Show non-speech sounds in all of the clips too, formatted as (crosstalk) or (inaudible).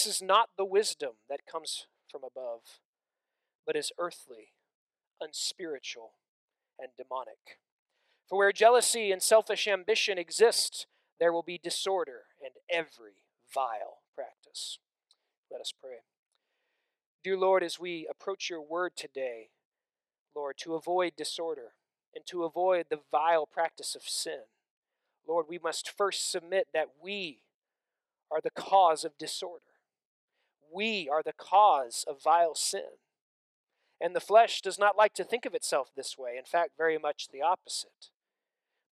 This is not the wisdom that comes from above, but is earthly, unspiritual, and demonic. For where jealousy and selfish ambition exist, there will be disorder and every vile practice. Let us pray. Dear Lord, as we approach your word today, Lord, to avoid disorder and to avoid the vile practice of sin, Lord, we must first submit that we are the cause of disorder. We are the cause of vile sin. And the flesh does not like to think of itself this way, in fact, very much the opposite.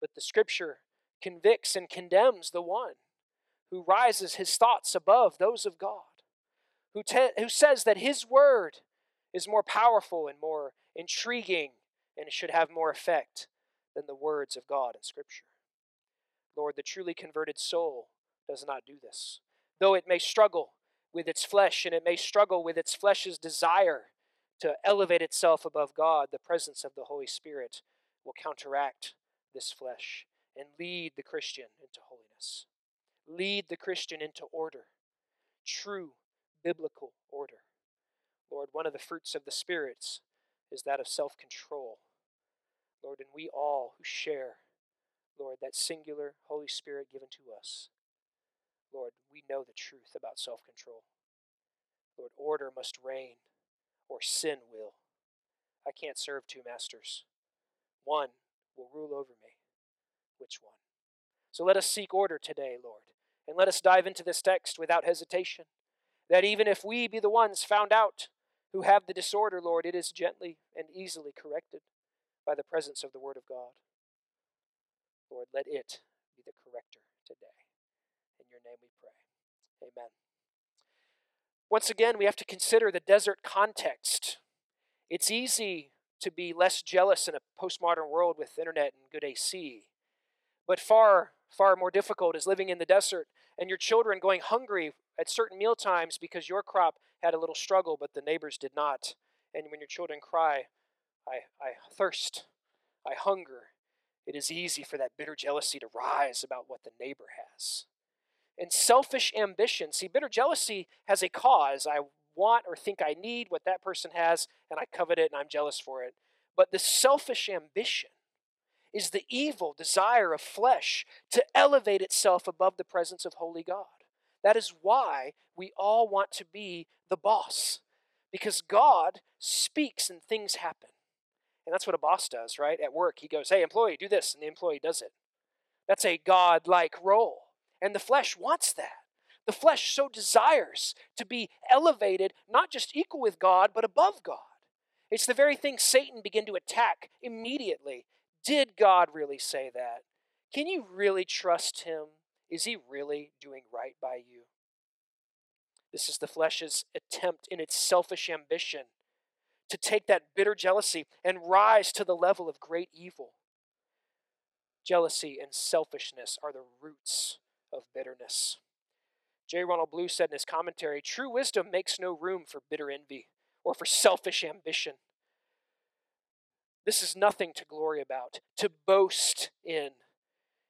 But the scripture convicts and condemns the one who rises his thoughts above those of God, who, te- who says that his word is more powerful and more intriguing and should have more effect than the words of God in Scripture. Lord, the truly converted soul does not do this. Though it may struggle with its flesh and it may struggle with its flesh's desire to elevate itself above God, the presence of the Holy Spirit will counteract this flesh and lead the Christian into holiness. Lead the Christian into order, true biblical order. Lord, one of the fruits of the spirits is that of self control. Lord, and we all who share, Lord, that singular Holy Spirit given to us, Lord, we know the truth about self control. Lord, order must reign, or sin will. I can't serve two masters. One will rule over me. Which one? So let us seek order today, Lord, and let us dive into this text without hesitation. That even if we be the ones found out who have the disorder, Lord, it is gently and easily corrected by the presence of the Word of God. Lord, let it be the corrector today. Name we pray. Amen. Once again, we have to consider the desert context. It's easy to be less jealous in a postmodern world with internet and good AC. But far, far more difficult is living in the desert and your children going hungry at certain meal times because your crop had a little struggle, but the neighbors did not. And when your children cry, I, I thirst, I hunger, it is easy for that bitter jealousy to rise about what the neighbor has. And selfish ambition. See, bitter jealousy has a cause. I want or think I need what that person has, and I covet it and I'm jealous for it. But the selfish ambition is the evil desire of flesh to elevate itself above the presence of holy God. That is why we all want to be the boss, because God speaks and things happen. And that's what a boss does, right? At work, he goes, Hey, employee, do this, and the employee does it. That's a God like role. And the flesh wants that. The flesh so desires to be elevated, not just equal with God, but above God. It's the very thing Satan began to attack immediately. Did God really say that? Can you really trust him? Is he really doing right by you? This is the flesh's attempt in its selfish ambition to take that bitter jealousy and rise to the level of great evil. Jealousy and selfishness are the roots of bitterness. J. Ronald Blue said in his commentary True wisdom makes no room for bitter envy or for selfish ambition. This is nothing to glory about, to boast in.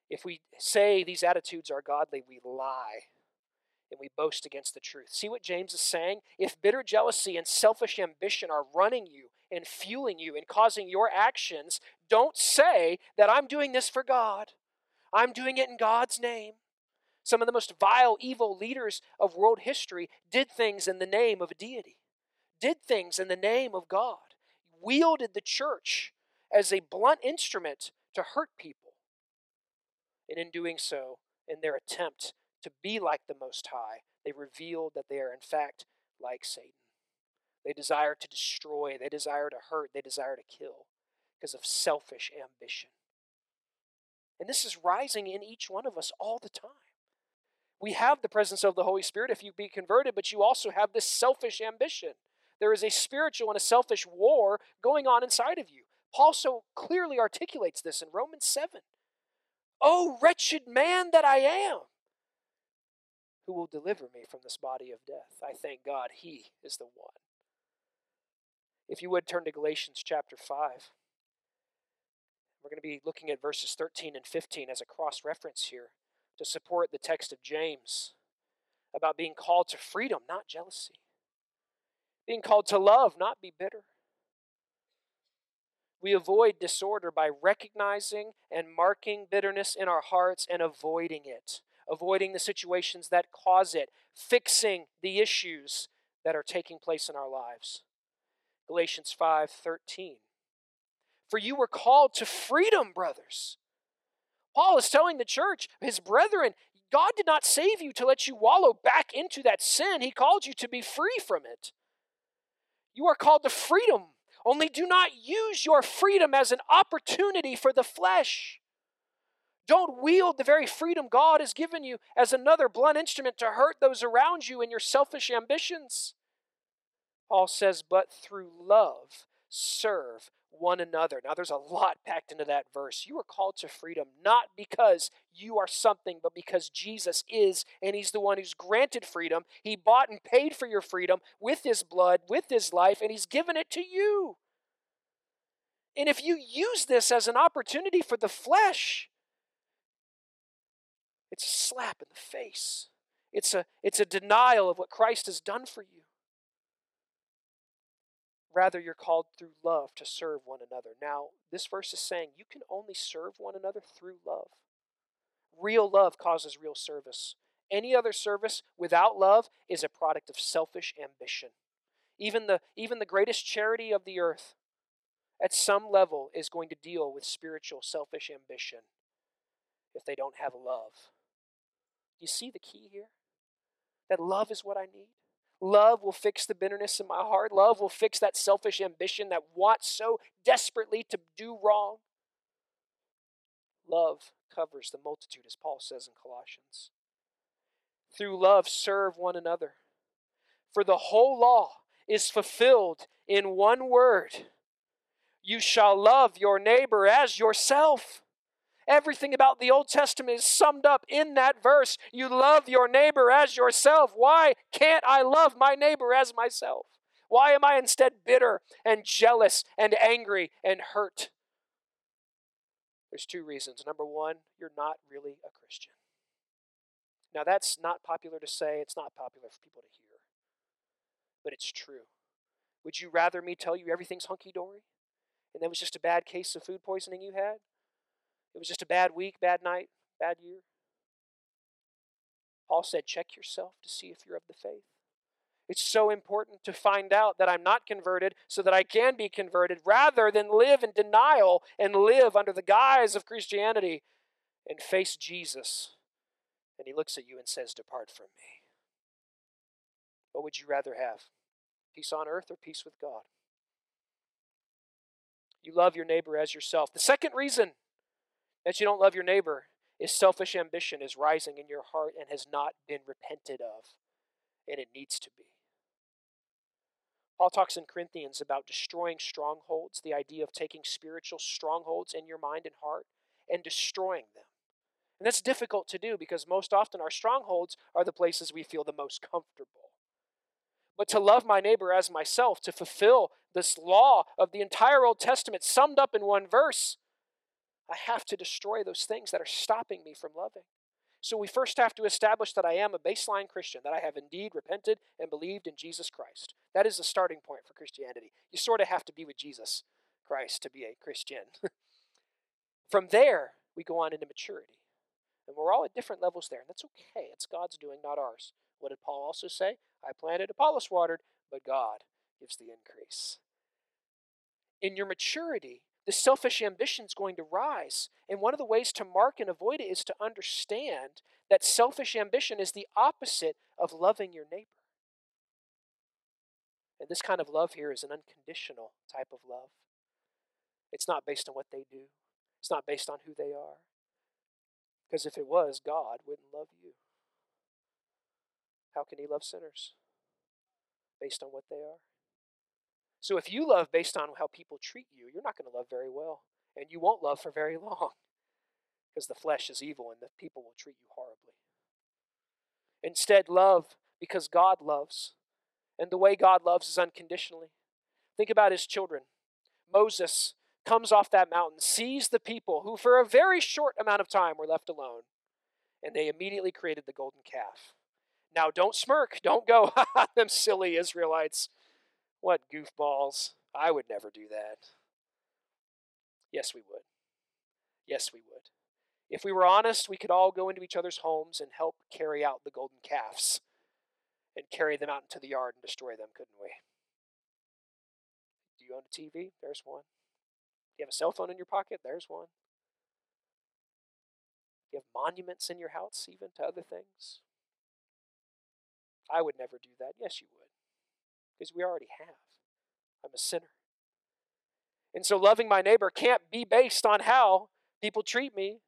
If we say these attitudes are godly, we lie and we boast against the truth. See what James is saying? If bitter jealousy and selfish ambition are running you and fueling you and causing your actions, don't say that I'm doing this for God. I'm doing it in God's name. Some of the most vile, evil leaders of world history did things in the name of a deity, did things in the name of God, wielded the church as a blunt instrument to hurt people. And in doing so, in their attempt to be like the Most High, they revealed that they are in fact like Satan. They desire to destroy, they desire to hurt, they desire to kill because of selfish ambition. And this is rising in each one of us all the time. We have the presence of the Holy Spirit if you be converted, but you also have this selfish ambition. There is a spiritual and a selfish war going on inside of you. Paul so clearly articulates this in Romans 7. Oh, wretched man that I am! Who will deliver me from this body of death? I thank God he is the one. If you would turn to Galatians chapter 5. We're going to be looking at verses 13 and 15 as a cross reference here to support the text of James. about being called to freedom, not jealousy. Being called to love, not be bitter. We avoid disorder by recognizing and marking bitterness in our hearts and avoiding it, avoiding the situations that cause it, fixing the issues that are taking place in our lives. Galatians 5:13. For you were called to freedom, brothers. Paul is telling the church, his brethren, God did not save you to let you wallow back into that sin. He called you to be free from it. You are called to freedom. Only do not use your freedom as an opportunity for the flesh. Don't wield the very freedom God has given you as another blunt instrument to hurt those around you in your selfish ambitions. Paul says, but through love, serve one another. Now, there's a lot packed into that verse. You are called to freedom not because you are something, but because Jesus is, and He's the one who's granted freedom. He bought and paid for your freedom with His blood, with His life, and He's given it to you. And if you use this as an opportunity for the flesh, it's a slap in the face. It's a, it's a denial of what Christ has done for you. Rather, you're called through love to serve one another. Now, this verse is saying you can only serve one another through love. Real love causes real service. Any other service without love is a product of selfish ambition. Even the, even the greatest charity of the earth, at some level, is going to deal with spiritual selfish ambition if they don't have love. You see the key here? That love is what I need. Love will fix the bitterness in my heart. Love will fix that selfish ambition that wants so desperately to do wrong. Love covers the multitude, as Paul says in Colossians. Through love, serve one another. For the whole law is fulfilled in one word You shall love your neighbor as yourself. Everything about the Old Testament is summed up in that verse. You love your neighbor as yourself. Why can't I love my neighbor as myself? Why am I instead bitter and jealous and angry and hurt? There's two reasons. Number one, you're not really a Christian. Now, that's not popular to say, it's not popular for people to hear, but it's true. Would you rather me tell you everything's hunky dory and that was just a bad case of food poisoning you had? It was just a bad week, bad night, bad year. Paul said, check yourself to see if you're of the faith. It's so important to find out that I'm not converted so that I can be converted rather than live in denial and live under the guise of Christianity and face Jesus. And he looks at you and says, Depart from me. What would you rather have? Peace on earth or peace with God? You love your neighbor as yourself. The second reason that you don't love your neighbor is selfish ambition is rising in your heart and has not been repented of, and it needs to be. Paul talks in Corinthians about destroying strongholds, the idea of taking spiritual strongholds in your mind and heart and destroying them. And that's difficult to do because most often our strongholds are the places we feel the most comfortable. But to love my neighbor as myself, to fulfill this law of the entire Old Testament summed up in one verse, I have to destroy those things that are stopping me from loving. So we first have to establish that I am a baseline Christian, that I have indeed repented and believed in Jesus Christ. That is the starting point for Christianity. You sort of have to be with Jesus Christ to be a Christian. (laughs) From there, we go on into maturity. And we're all at different levels there, and that's okay. It's God's doing, not ours. What did Paul also say? I planted, Apollos watered, but God gives the increase. In your maturity, the selfish ambition is going to rise. And one of the ways to mark and avoid it is to understand that selfish ambition is the opposite of loving your neighbor. And this kind of love here is an unconditional type of love. It's not based on what they do, it's not based on who they are. Because if it was, God wouldn't love you. How can He love sinners? Based on what they are. So if you love based on how people treat you, you're not going to love very well. And you won't love for very (laughs) long because the flesh is evil and the people will treat you horribly. Instead, love because God loves. And the way God loves is unconditionally. Think about his children. Moses comes off that mountain, sees the people who, for a very short amount of time, were left alone, and they immediately created the golden calf. Now, don't smirk. Don't go, (laughs) ha, ha, them silly Israelites. What goofballs. I would never do that. Yes, we would. Yes, we would. If we were honest, we could all go into each other's homes and help carry out the golden calves and carry them out into the yard and destroy them, couldn't we? Do you own a TV? There's one. Do you have a cell phone in your pocket? There's one. Do you have monuments in your house, even to other things? I would never do that. Yes, you would. Because we already have. I'm a sinner. And so loving my neighbor can't be based on how people treat me.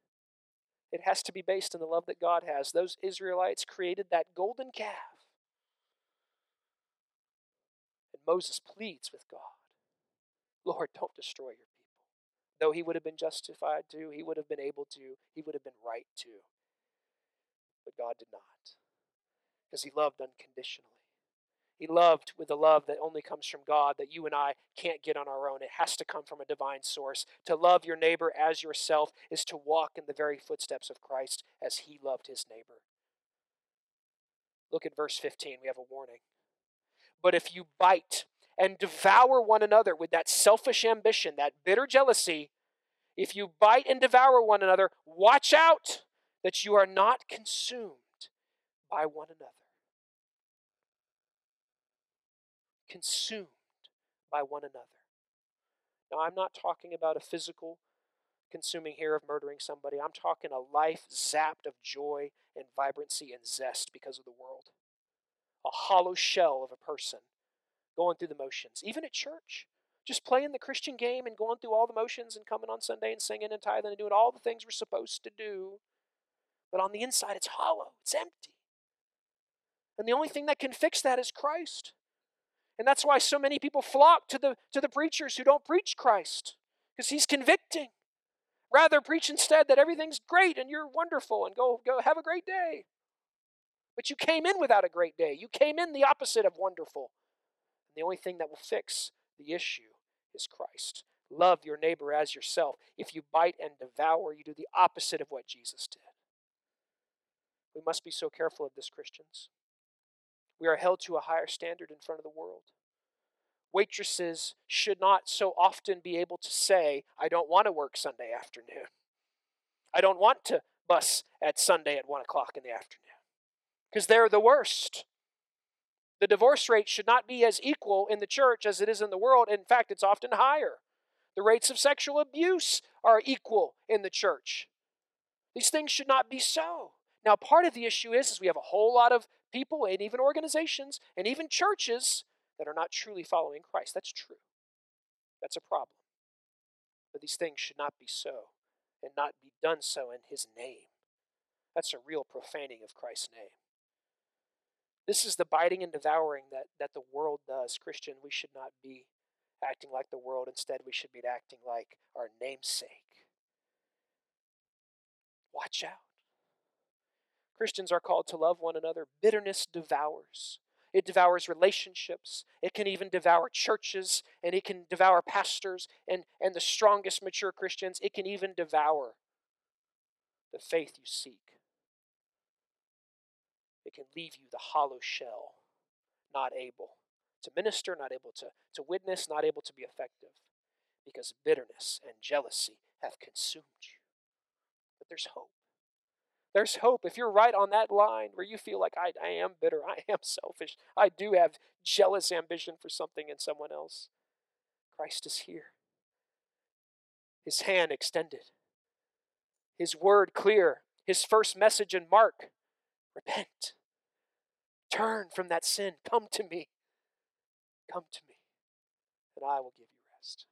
It has to be based on the love that God has. Those Israelites created that golden calf. And Moses pleads with God Lord, don't destroy your people. Though he would have been justified to, he would have been able to, he would have been right to. But God did not. Because he loved unconditionally. He loved with a love that only comes from God, that you and I can't get on our own. It has to come from a divine source. To love your neighbor as yourself is to walk in the very footsteps of Christ as he loved his neighbor. Look at verse 15. We have a warning. But if you bite and devour one another with that selfish ambition, that bitter jealousy, if you bite and devour one another, watch out that you are not consumed by one another. Consumed by one another. Now, I'm not talking about a physical consuming here of murdering somebody. I'm talking a life zapped of joy and vibrancy and zest because of the world. A hollow shell of a person going through the motions, even at church. Just playing the Christian game and going through all the motions and coming on Sunday and singing and tithing and doing all the things we're supposed to do. But on the inside, it's hollow, it's empty. And the only thing that can fix that is Christ. And that's why so many people flock to the, to the preachers who don't preach Christ, because he's convicting. Rather, preach instead that everything's great and you're wonderful and go, go have a great day. But you came in without a great day. You came in the opposite of wonderful. And the only thing that will fix the issue is Christ. Love your neighbor as yourself. If you bite and devour, you do the opposite of what Jesus did. We must be so careful of this, Christians. We are held to a higher standard in front of the world. Waitresses should not so often be able to say, I don't want to work Sunday afternoon. (laughs) I don't want to bus at Sunday at 1 o'clock in the afternoon. Because they're the worst. The divorce rate should not be as equal in the church as it is in the world. In fact, it's often higher. The rates of sexual abuse are equal in the church. These things should not be so. Now, part of the issue is, is we have a whole lot of people and even organizations and even churches that are not truly following Christ. That's true. That's a problem. But these things should not be so and not be done so in His name. That's a real profaning of Christ's name. This is the biting and devouring that, that the world does. Christian, we should not be acting like the world. Instead, we should be acting like our namesake. Watch out. Christians are called to love one another. Bitterness devours. It devours relationships. It can even devour churches, and it can devour pastors and, and the strongest mature Christians. It can even devour the faith you seek. It can leave you the hollow shell, not able to minister, not able to, to witness, not able to be effective, because bitterness and jealousy have consumed you. But there's hope. There's hope. If you're right on that line where you feel like I, I am bitter, (laughs) I am selfish, I do have jealous ambition for something in someone else, Christ is here. His hand extended, His word clear, His first message in Mark repent. Turn from that sin. Come to me. Come to me, and I will give you rest.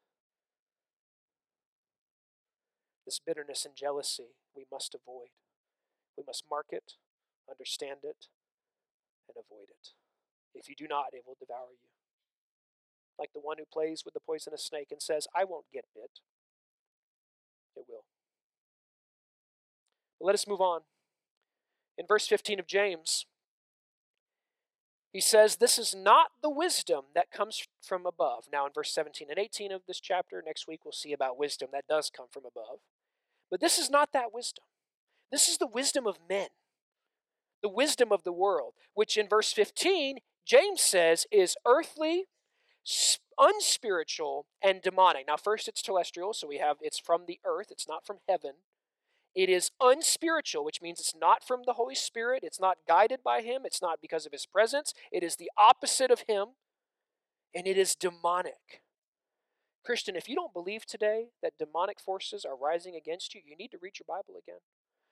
This bitterness and jealousy we must avoid. We must mark it, understand it, and avoid it. If you do not, it will devour you. Like the one who plays with the poisonous snake and says, I won't get bit. It will. But let us move on. In verse 15 of James, he says, This is not the wisdom that comes from above. Now, in verse 17 and 18 of this chapter, next week we'll see about wisdom that does come from above. But this is not that wisdom. This is the wisdom of men. the wisdom of the world, which in verse 15, James says is earthly, unspiritual, and demonic. Now, first it's terrestrial, so we have it's from the earth, it's not from heaven. It is unspiritual, which means it's not from the Holy Spirit, it's not guided by Him, it's not because of His presence, it is the opposite of Him, and it is demonic. Christian, if you don't believe today that demonic forces are rising against you, you need to read your Bible again.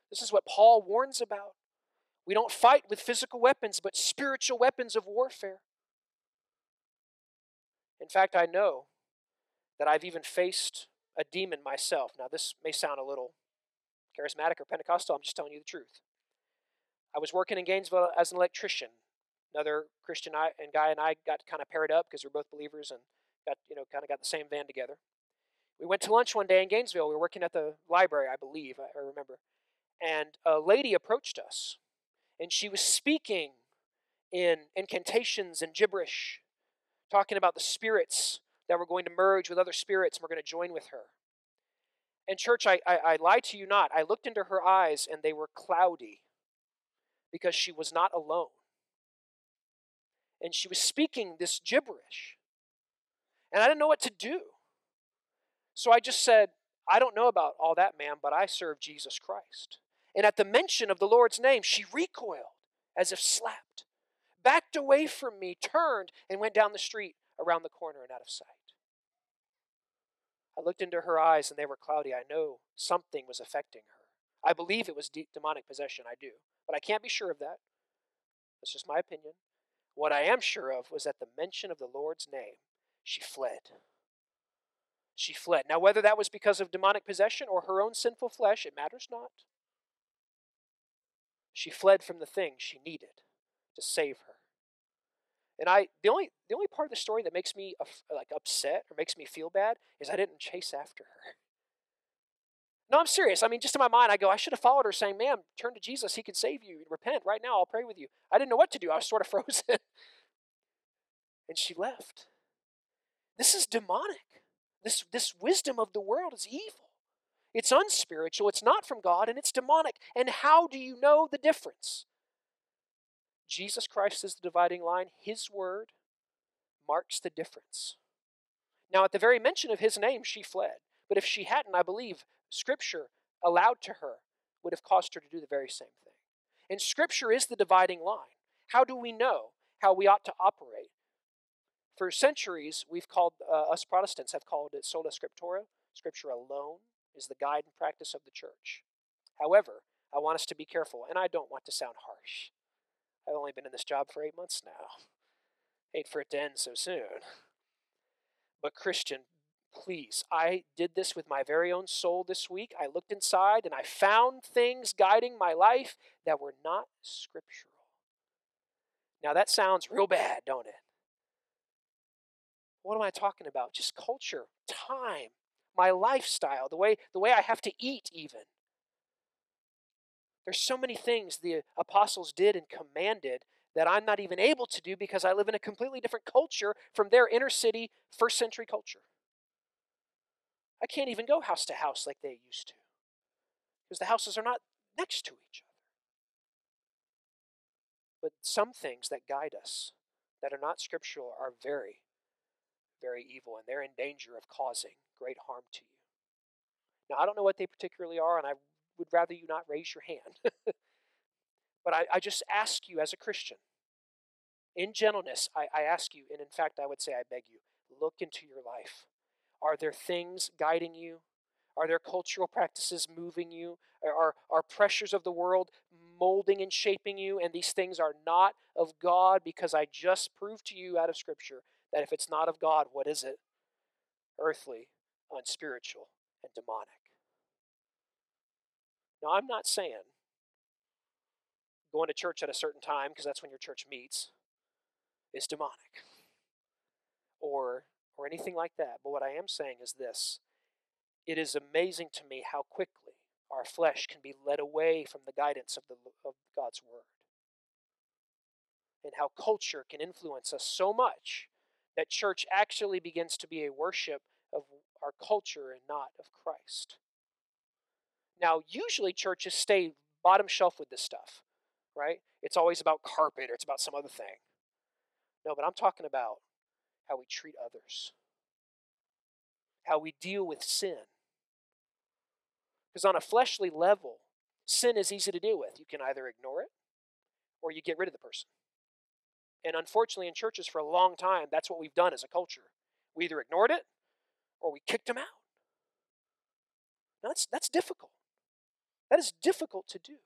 This is what Paul warns about. We don't fight with physical weapons, but spiritual weapons of warfare. In fact, I know that I've even faced a demon myself. Now, this may sound a little charismatic or Pentecostal, I'm just telling you the truth. I was working in Gainesville as an electrician. Another Christian and guy and I got kind of paired up because we're both believers and got, you know, kind of got the same van together. We went to lunch one day in Gainesville. We were working at the library, I believe, I remember. And a lady approached us and she was speaking in incantations and gibberish, talking about the spirits that were going to merge with other spirits and we're going to join with her. And, church, I, I, I lie to you not. I looked into her eyes and they were cloudy because she was not alone. And she was speaking this gibberish. And I didn't know what to do. So I just said, I don't know about all that, ma'am, but I serve Jesus Christ. And at the mention of the Lord's name, she recoiled as if slapped, backed away from me, turned, and went down the street around the corner and out of sight. I looked into her eyes and they were cloudy. I know something was affecting her. I believe it was de- demonic possession, I do. But I can't be sure of that. That's just my opinion. What I am sure of was at the mention of the Lord's name, she fled. She fled. Now, whether that was because of demonic possession or her own sinful flesh, it matters not. She fled from the thing she needed to save her. And I, the only, the only part of the story that makes me like upset or makes me feel bad is I didn't chase after her. No, I'm serious. I mean, just in my mind, I go, I should have followed her saying, ma'am, turn to Jesus. He can save you. Repent right now. I'll pray with you. I didn't know what to do. I was sort of (laughs) frozen. and she left. This is demonic. This, this wisdom of the world is evil. It's unspiritual, it's not from God, and it's demonic. And how do you know the difference? Jesus Christ is the dividing line. His word marks the difference. Now, at the very mention of his name, she fled. But if she hadn't, I believe Scripture allowed to her would have caused her to do the very same thing. And Scripture is the dividing line. How do we know how we ought to operate? For centuries, we've called, uh, us Protestants have called it sola scriptura, Scripture alone is the guide and practice of the church. However, I want us to be careful, and I don't want to sound harsh. I've only been in this job for eight months now. Hate for it to end so soon. But, Christian, please, I did this with my very own soul this week. I looked inside and I found things guiding my life that were not scriptural. Now, that sounds real bad, don't it? What am I talking about? Just culture, time, my lifestyle, the way, the way I have to eat, even. There's so many things the apostles did and commanded that I'm not even able to do because I live in a completely different culture from their inner city, first century culture. I can't even go house to house like they used to because the houses are not next to each other. But some things that guide us that are not scriptural are very, very evil, and they're in danger of causing great harm to you. Now, I don't know what they particularly are, and I would rather you not raise your hand. (laughs) but I, I, just ask you as a Christian, in gentleness, I, I ask you, and in fact, I would say, I beg you, look into your life. Are there things guiding you? Are there cultural practices moving you? Are, are pressures of the world molding and shaping you? And these things are not of God because I just proved to you out of Scripture that if it's not of God, what is it? Earthly, unspiritual, and demonic. Now, I'm not saying going to church at a certain time, because that's when your church meets, is demonic or, or anything like that. But what I am saying is this it is amazing to me how quickly our flesh can be led away from the guidance of, the, of God's Word. And how culture can influence us so much that church actually begins to be a worship of our culture and not of Christ. Now, usually churches stay bottom shelf with this stuff. right? It's always about carpet or it's about some other thing. No, but I'm talking about how we treat others, how we deal with sin. Because on a fleshly level, sin is easy to deal with. You can either ignore it or you get rid of the person. And unfortunately, in churches for a long time, that's what we've done as a culture. We either ignored it or we kicked them out. That's, that's difficult. That is difficult to do,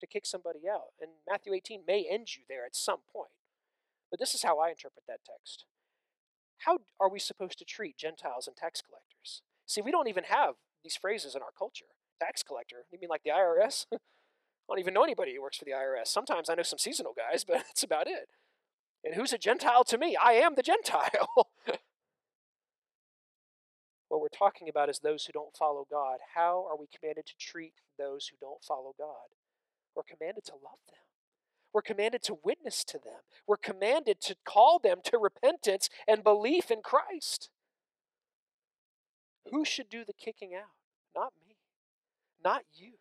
to kick somebody out. And Matthew 18 may end you there at some point. But this is how I interpret that text. How are we supposed to treat Gentiles and tax collectors? See, we don't even have these phrases in our culture. Tax collector, you mean like the IRS? (laughs) I don't even know anybody who works for the IRS. Sometimes I know some seasonal guys, (laughs) but that's about it. And who's a Gentile to me? I am the Gentile. (laughs) what we're talking about is those who don't follow God. How are we commanded to treat those who don't follow God? We're commanded to love them. We're commanded to witness to them. We're commanded to call them to repentance and belief in Christ. Who should do the kicking out? Not me, not you.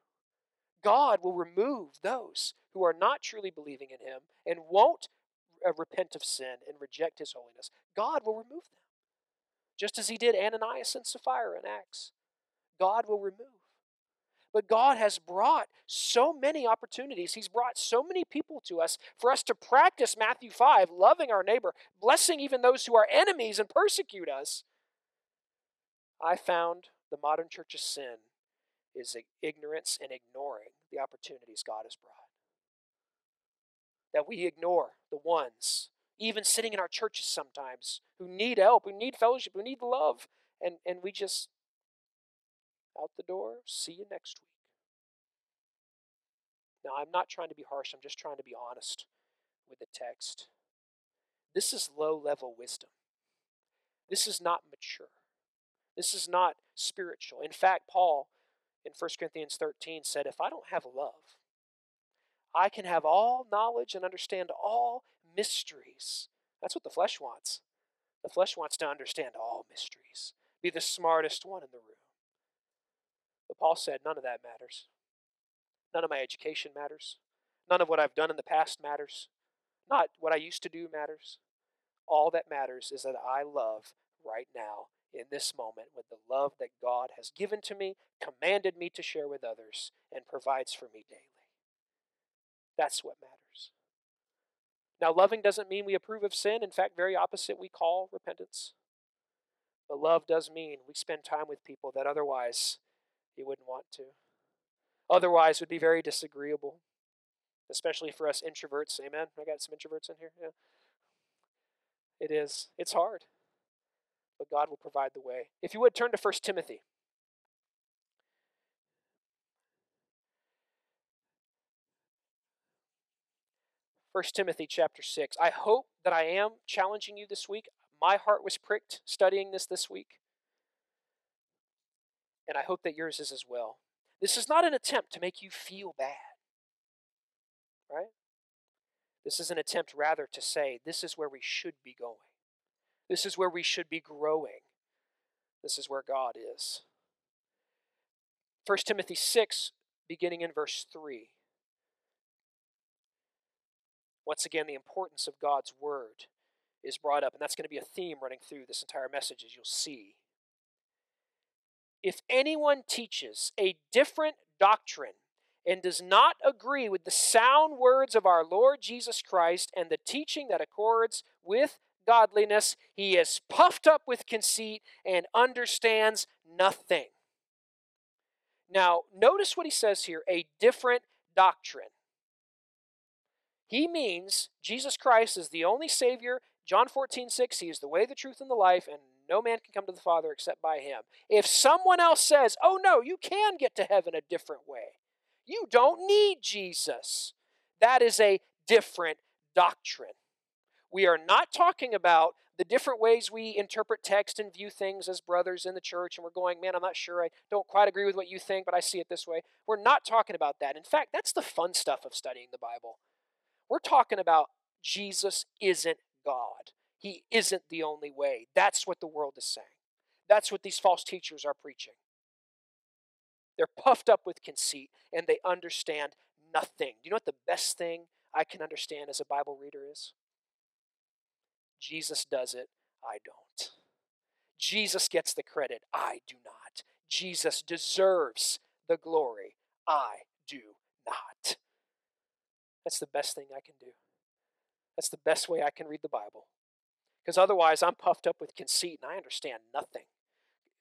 God will remove those who are not truly believing in Him and won't uh, repent of sin and reject His holiness. God will remove them. Just as He did Ananias and Sapphira in Acts. God will remove. But God has brought so many opportunities. He's brought so many people to us for us to practice Matthew 5, loving our neighbor, blessing even those who are enemies and persecute us. I found the modern church's sin is ignorance and ignoring the opportunities God has brought. That we ignore the ones, even sitting in our churches sometimes, who need help, who need fellowship, who need love, and, and we just out the door. See you next week. Now, I'm not trying to be harsh, I'm just trying to be honest with the text. This is low level wisdom. This is not mature. This is not spiritual. In fact, Paul in 1 Corinthians 13 said, If I don't have love, I can have all knowledge and understand all mysteries. That's what the flesh wants. The flesh wants to understand all mysteries, be the smartest one in the room. But Paul said, none of that matters. None of my education matters. None of what I've done in the past matters. Not what I used to do matters. All that matters is that I love right now, in this moment, with the love that God has given to me, commanded me to share with others, and provides for me daily. That's what matters. Now, loving doesn't mean we approve of sin. In fact, very opposite, we call repentance. But love does mean we spend time with people that otherwise you wouldn't want to. Otherwise, would be very disagreeable, especially for us introverts. Amen. I got some introverts in here. Yeah. It is. It's hard. But God will provide the way. If you would turn to 1 Timothy. First Timothy chapter 6. I hope that I am challenging you this week. My heart was pricked studying this this week and I hope that yours is as well. This is not an attempt to make you feel bad, right? This is an attempt rather to say, this is where we should be going. This is where we should be growing. This is where God is. 1 Timothy 6, beginning in verse 3. Once again, the importance of God's word is brought up, and that's going to be a theme running through this entire message, as you'll see. If anyone teaches a different doctrine and does not agree with the sound words of our Lord Jesus Christ and the teaching that accords with godliness, he is puffed up with conceit and understands nothing. Now, notice what he says here a different doctrine. He means Jesus Christ is the only Savior. John 14, 6, he is the way, the truth, and the life, and no man can come to the Father except by him. If someone else says, oh no, you can get to heaven a different way, you don't need Jesus, that is a different doctrine. We are not talking about the different ways we interpret text and view things as brothers in the church, and we're going, man, I'm not sure, I don't quite agree with what you think, but I see it this way. We're not talking about that. In fact, that's the fun stuff of studying the Bible. We're talking about Jesus isn't God. He isn't the only way. That's what the world is saying. That's what these false teachers are preaching. They're puffed up with conceit and they understand nothing. Do you know what the best thing I can understand as a Bible reader is? Jesus does it, I don't. Jesus gets the credit, I do not. Jesus deserves the glory, I do not. That's the best thing I can do. That's the best way I can read the Bible. Because otherwise, I'm puffed up with conceit and I understand nothing.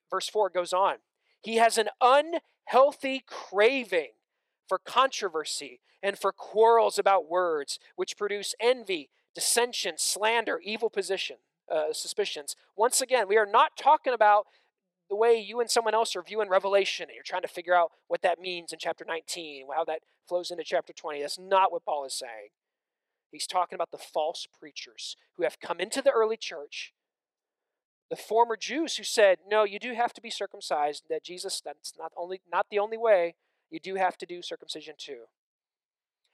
Verse 4 goes on He has an unhealthy craving for controversy and for quarrels about words, which produce envy, dissension, slander, evil position, uh, suspicions. Once again, we are not talking about the way you and someone else are viewing Revelation, and you're trying to figure out what that means in chapter 19, how that flows into chapter 20. That's not what Paul is saying. He's talking about the false preachers who have come into the early church, the former Jews who said, "No, you do have to be circumcised. That Jesus, that's not only not the only way. You do have to do circumcision too."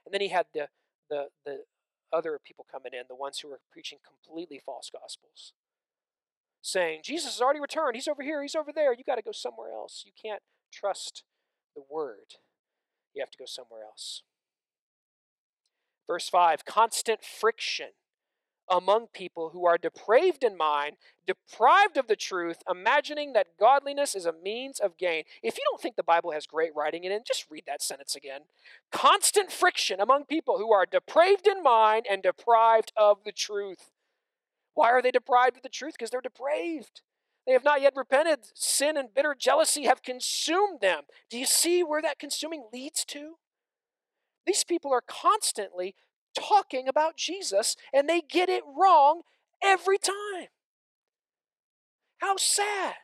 And then he had the the the other people coming in, the ones who were preaching completely false gospels, saying, Jesus has already returned. He's over here. He's over there. You got to go somewhere else. You can't trust the word. You have to go somewhere else. Verse 5 constant friction among people who are depraved in mind, deprived of the truth, imagining that godliness is a means of gain. If you don't think the Bible has great writing in it, just read that sentence again. Constant friction among people who are depraved in mind and deprived of the truth. Why are they deprived of the truth? Because they're depraved. They have not yet repented. Sin and bitter jealousy have consumed them. Do you see where that consuming leads to? These people are constantly talking about Jesus and they get it wrong every time. How sad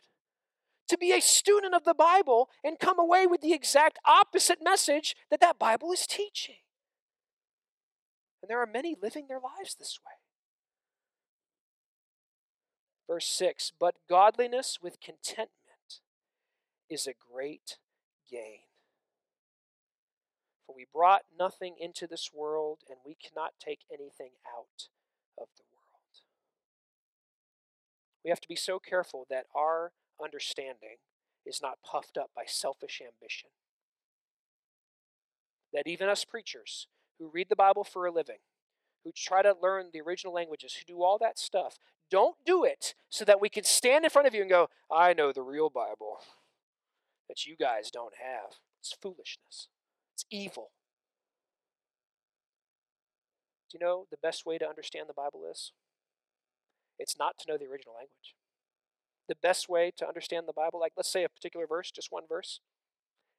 to be a student of the Bible and come away with the exact opposite message that that Bible is teaching. And there are many living their lives this way. Verse 6 But godliness with contentment is a great gain. For we brought nothing into this world, and we cannot take anything out of the world. We have to be so careful that our understanding is not puffed up by selfish ambition. That even us preachers who read the Bible for a living, who try to learn the original languages, who do all that stuff, don't do it so that we can stand in front of you and go, I know the real Bible that you guys don't have. It's foolishness. It's evil. Do you know the best way to understand the Bible is? It's not to know the original language. The best way to understand the Bible, like let's say a particular verse, just one verse,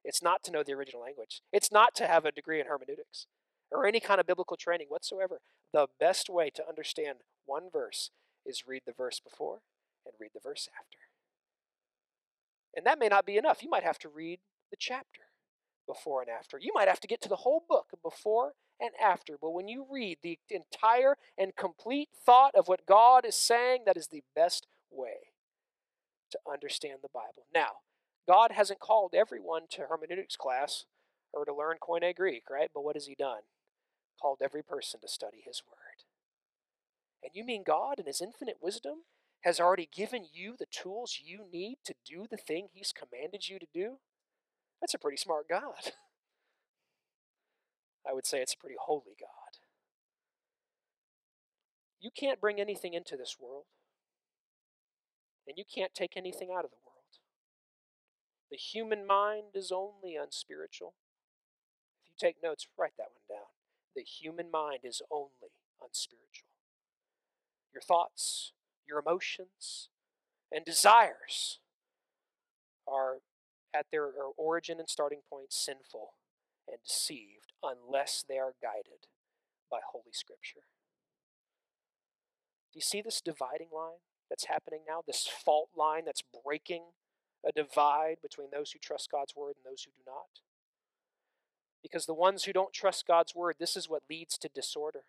it's not to know the original language. It's not to have a degree in hermeneutics or any kind of biblical training whatsoever. The best way to understand one verse is read the verse before and read the verse after. And that may not be enough. You might have to read the chapter before and after. You might have to get to the whole book before and after. But when you read the entire and complete thought of what God is saying, that is the best way to understand the Bible. Now, God hasn't called everyone to hermeneutics class or to learn Koine Greek, right? But what has He done? Called every person to study His Word. And you mean God, in His infinite wisdom, has already given you the tools you need to do the thing He's commanded you to do? That's a pretty smart God. (laughs) I would say it's a pretty holy God. You can't bring anything into this world, and you can't take anything out of the world. The human mind is only unspiritual. If you take notes, write that one down. The human mind is only unspiritual. Your thoughts, your emotions, and desires are at their origin and starting point sinful and deceived unless they are guided by Holy Scripture. Do you see this dividing line that's happening now? This fault line that's breaking a divide between those who trust God's word and those who do not? Because the ones who don't trust God's word, this is what leads to disorder.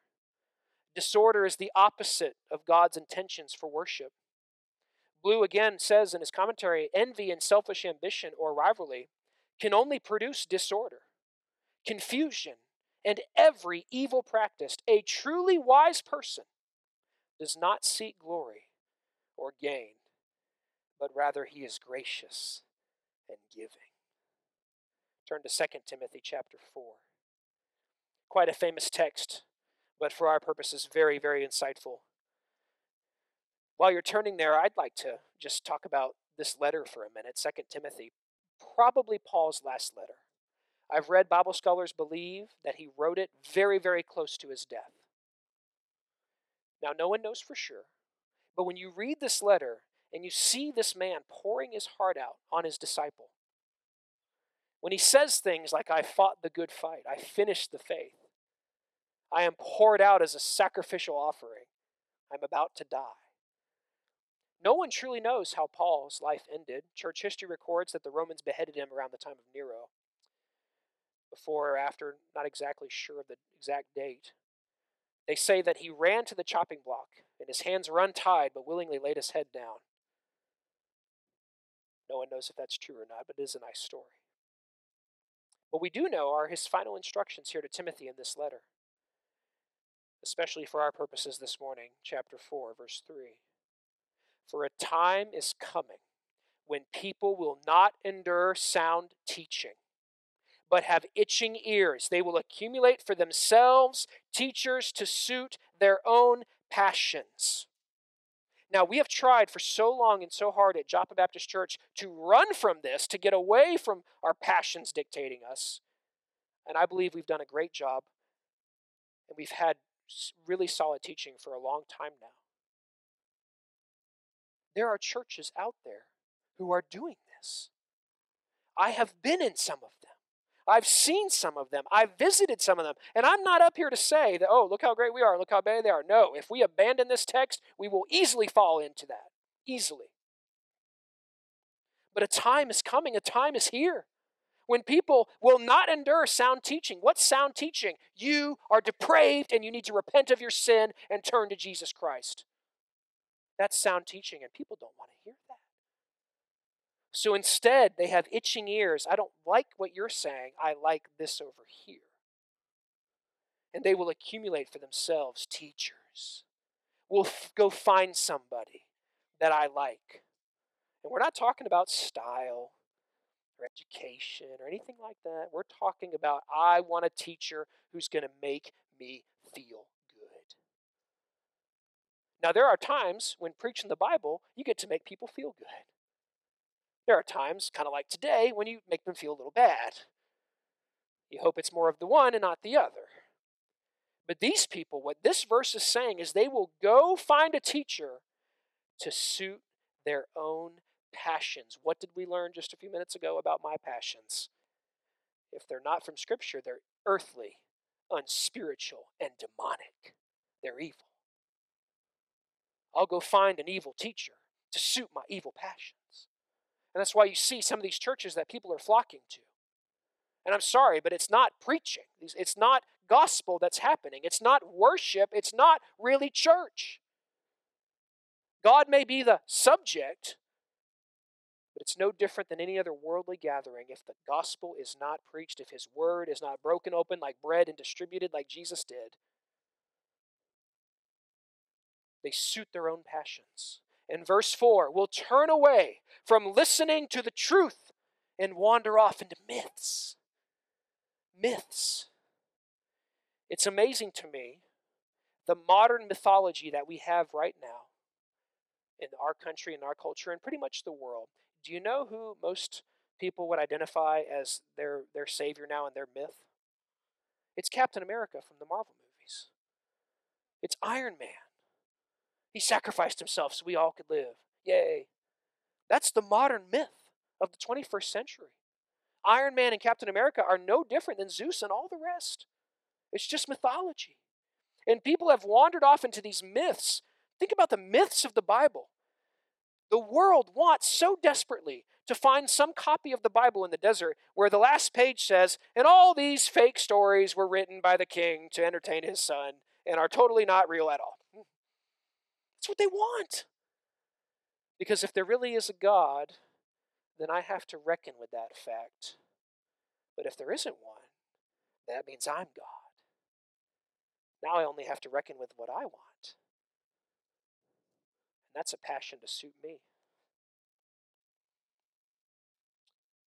Disorder is the opposite of God's intentions for worship. Blue again says in his commentary envy and selfish ambition or rivalry can only produce disorder, confusion, and every evil practice. A truly wise person does not seek glory or gain, but rather he is gracious and giving. Turn to 2 Timothy chapter 4. quite a famous text, but for our purposes, very, very insightful. While you're turning there, I'd like to just talk about this letter for a minute, 2 Timothy, probably Paul's last letter. I've read Bible scholars believe that he wrote it very, very close to his death. Now, no one knows for sure, but when you read this letter and you see this man pouring his heart out on his disciple, when he says things like, I fought the good fight, I finished the faith, I am poured out as a sacrificial offering, I'm about to die. No one truly knows how Paul's life ended. Church history records that the Romans beheaded him around the time of Nero. Before or after, not exactly sure of the exact date. They say that he ran to the chopping block and his hands were untied but willingly laid his head down. No one knows if that's true or not, but it is a nice story. What we do know are his final instructions here to Timothy in this letter, especially for our purposes this morning, chapter 4, verse 3. For a time is coming when people will not endure sound teaching, but have itching ears. They will accumulate for themselves teachers to suit their own passions. Now, we have tried for so long and so hard at Joppa Baptist Church to run from this, to get away from our passions dictating us. And I believe we've done a great job. And we've had really solid teaching for a long time now. There are churches out there who are doing this. I have been in some of them. I've seen some of them. I've visited some of them. And I'm not up here to say that, oh, look how great we are, look how bad they are. No, if we abandon this text, we will easily fall into that. Easily. But a time is coming, a time is here when people will not endure sound teaching. What's sound teaching? You are depraved and you need to repent of your sin and turn to Jesus Christ. That's sound teaching, and people don't want to hear that. So instead, they have itching ears. I don't like what you're saying. I like this over here. And they will accumulate for themselves teachers. We'll f- go find somebody that I like. And we're not talking about style or education or anything like that. We're talking about I want a teacher who's going to make me feel good. Now, there are times when preaching the Bible, you get to make people feel good. There are times, kind of like today, when you make them feel a little bad. You hope it's more of the one and not the other. But these people, what this verse is saying is they will go find a teacher to suit their own passions. What did we learn just a few minutes ago about my passions? If they're not from Scripture, they're earthly, unspiritual, and demonic. They're evil. I'll go find an evil teacher to suit my evil passions. And that's why you see some of these churches that people are flocking to. And I'm sorry, but it's not preaching. It's not gospel that's happening. It's not worship. It's not really church. God may be the subject, but it's no different than any other worldly gathering if the gospel is not preached, if his word is not broken open like bread and distributed like Jesus did. They suit their own passions in verse 4 will turn away from listening to the truth and wander off into myths. Myths. It's amazing to me the modern mythology that we have right now in our country, in our culture, and pretty much the world. Do you know who most people would identify as their, their savior now and their myth? It's Captain America from the Marvel movies. It's Iron Man. He sacrificed himself so we all could live. Yay. That's the modern myth of the 21st century. Iron Man and Captain America are no different than Zeus and all the rest. It's just mythology. And people have wandered off into these myths. Think about the myths of the Bible. The world wants so desperately to find some copy of the Bible in the desert where the last page says, and all these fake stories were written by the king to entertain his son and are totally not real at all. Hmm. That's what they want. Because if there really is a God, then I have to reckon with that fact. But if there isn't one, that means I'm God. Now I only have to reckon with what I want. And that's a passion to suit me.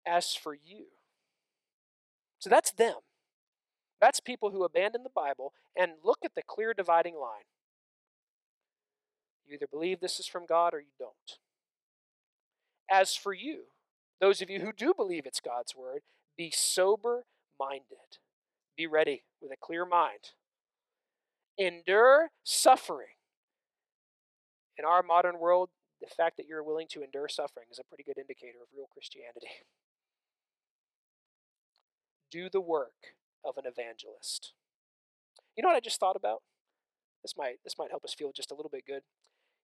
As for you, so that's them. That's people who abandon the Bible and look at the clear dividing line. You either believe this is from God or you don't. As for you, those of you who do believe it's God's word, be sober minded. Be ready with a clear mind. Endure suffering. In our modern world, the fact that you're willing to endure suffering is a pretty good indicator of real Christianity. (laughs) Do the work of an evangelist. You know what I just thought about? This might this might help us feel just a little bit good.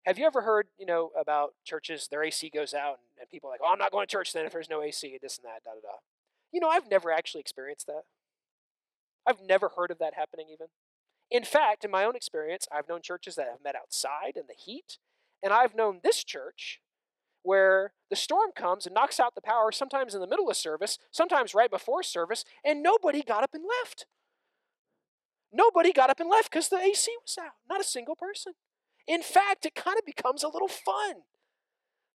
Have you ever heard, you know, about churches, their AC goes out and, and people are like, oh, I'm not going to church then if there's no AC, this and that, da da da. You know, I've never actually experienced that. I've never heard of that happening even. In fact, in my own experience, I've known churches that have met outside in the heat, and I've known this church where the storm comes and knocks out the power, sometimes in the middle of service, sometimes right before service, and nobody got up and left. Nobody got up and left because the AC was out. Not a single person. In fact, it kind of becomes a little fun.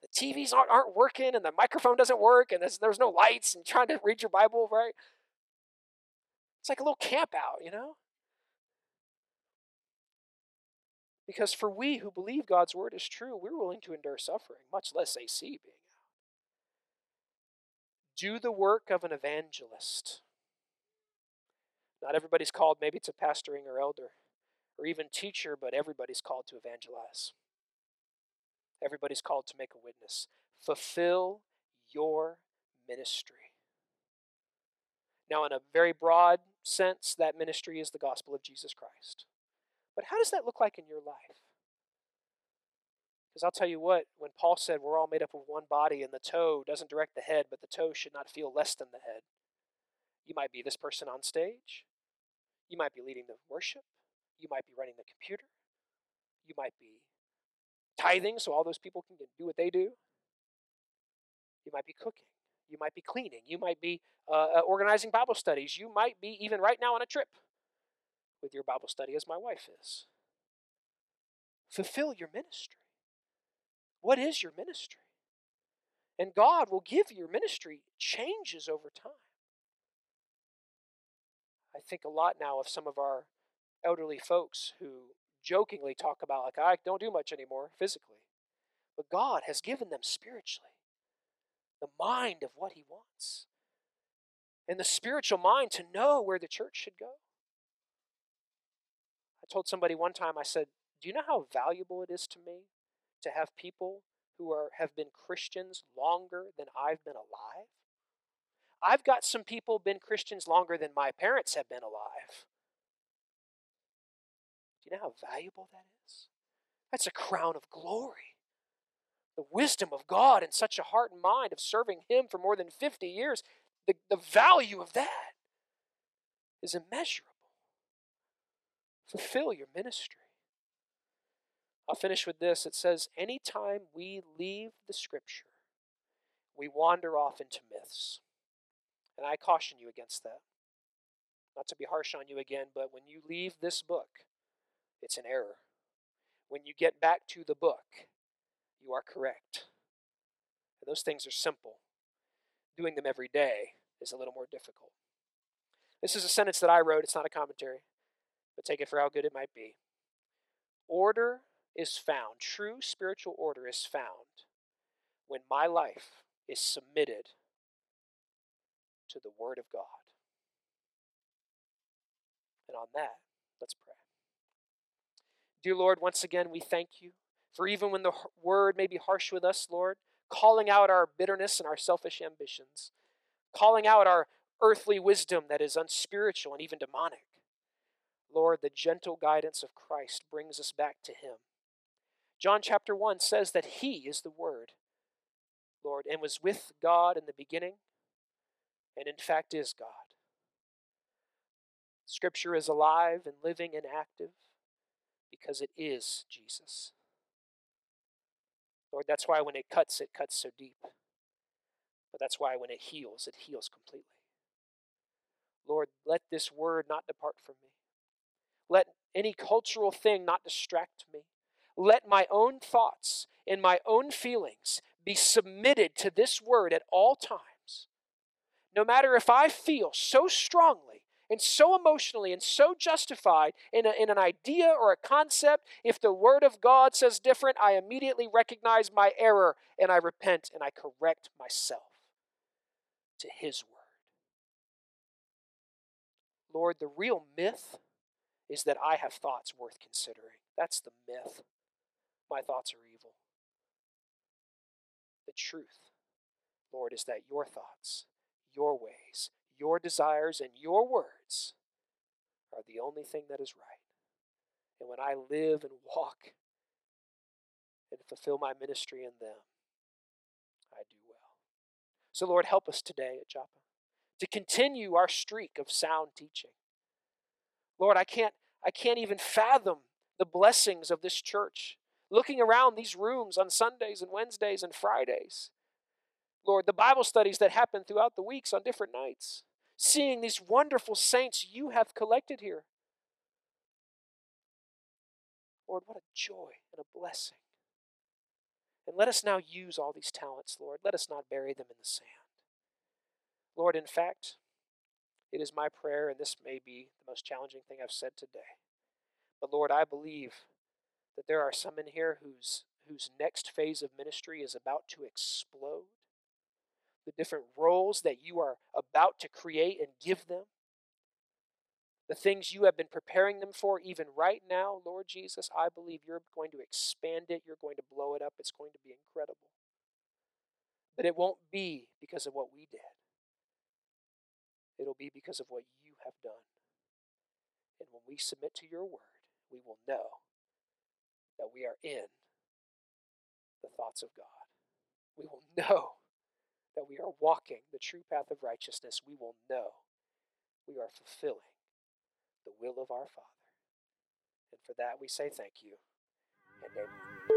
The TVs aren't, aren't working and the microphone doesn't work and there's, there's no lights and trying to read your Bible, right? It's like a little camp out, you know? Because for we who believe God's word is true, we're willing to endure suffering, much less AC being out. Do the work of an evangelist. Not everybody's called maybe to pastoring or elder or even teacher, but everybody's called to evangelize. Everybody's called to make a witness. Fulfill your ministry. Now, in a very broad sense, that ministry is the gospel of Jesus Christ. But how does that look like in your life? Because I'll tell you what, when Paul said we're all made up of one body and the toe doesn't direct the head, but the toe should not feel less than the head, you might be this person on stage. You might be leading the worship. You might be running the computer. You might be tithing so all those people can do what they do. You might be cooking. You might be cleaning. You might be uh, uh, organizing Bible studies. You might be even right now on a trip with your Bible study, as my wife is. Fulfill your ministry. What is your ministry? And God will give your ministry changes over time. I think a lot now of some of our elderly folks who jokingly talk about, like, I don't do much anymore physically. But God has given them spiritually the mind of what He wants and the spiritual mind to know where the church should go. I told somebody one time, I said, Do you know how valuable it is to me to have people who are, have been Christians longer than I've been alive? I've got some people been Christians longer than my parents have been alive. Do you know how valuable that is? That's a crown of glory. The wisdom of God and such a heart and mind of serving Him for more than 50 years, the, the value of that is immeasurable. Fulfill your ministry. I'll finish with this. It says, Anytime we leave the Scripture, we wander off into myths. And I caution you against that. Not to be harsh on you again, but when you leave this book, it's an error. When you get back to the book, you are correct. And those things are simple. Doing them every day is a little more difficult. This is a sentence that I wrote, it's not a commentary, but take it for how good it might be. Order is found, true spiritual order is found when my life is submitted to the Word of God. And on that, let's pray. Dear Lord, once again, we thank you for even when the word may be harsh with us, Lord, calling out our bitterness and our selfish ambitions, calling out our earthly wisdom that is unspiritual and even demonic. Lord, the gentle guidance of Christ brings us back to Him. John chapter 1 says that He is the Word, Lord, and was with God in the beginning, and in fact is God. Scripture is alive and living and active because it is Jesus. Lord, that's why when it cuts, it cuts so deep. But that's why when it heals, it heals completely. Lord, let this word not depart from me. Let any cultural thing not distract me. Let my own thoughts and my own feelings be submitted to this word at all times. No matter if I feel so strongly and so emotionally and so justified in, a, in an idea or a concept, if the Word of God says different, I immediately recognize my error and I repent and I correct myself to His Word. Lord, the real myth is that I have thoughts worth considering. That's the myth. My thoughts are evil. The truth, Lord, is that your thoughts, your ways, your desires, and your words are the only thing that is right. And when I live and walk and fulfill my ministry in them, I do well. So, Lord, help us today at Joppa to continue our streak of sound teaching. Lord, I can't, I can't even fathom the blessings of this church. Looking around these rooms on Sundays and Wednesdays and Fridays. Lord, the Bible studies that happen throughout the weeks on different nights. Seeing these wonderful saints you have collected here. Lord, what a joy and a blessing. And let us now use all these talents, Lord. Let us not bury them in the sand. Lord, in fact, it is my prayer, and this may be the most challenging thing I've said today. But Lord, I believe that there are some in here whose, whose next phase of ministry is about to explode. The different roles that you are about to create and give them. The things you have been preparing them for, even right now, Lord Jesus, I believe you're going to expand it. You're going to blow it up. It's going to be incredible. But it won't be because of what we did. It'll be because of what you have done. And when we submit to your word, we will know that we are in the thoughts of God. We will (laughs) know that we are walking the true path of righteousness. We will know we are fulfilling the will of our Father. And for that we say thank you and amen.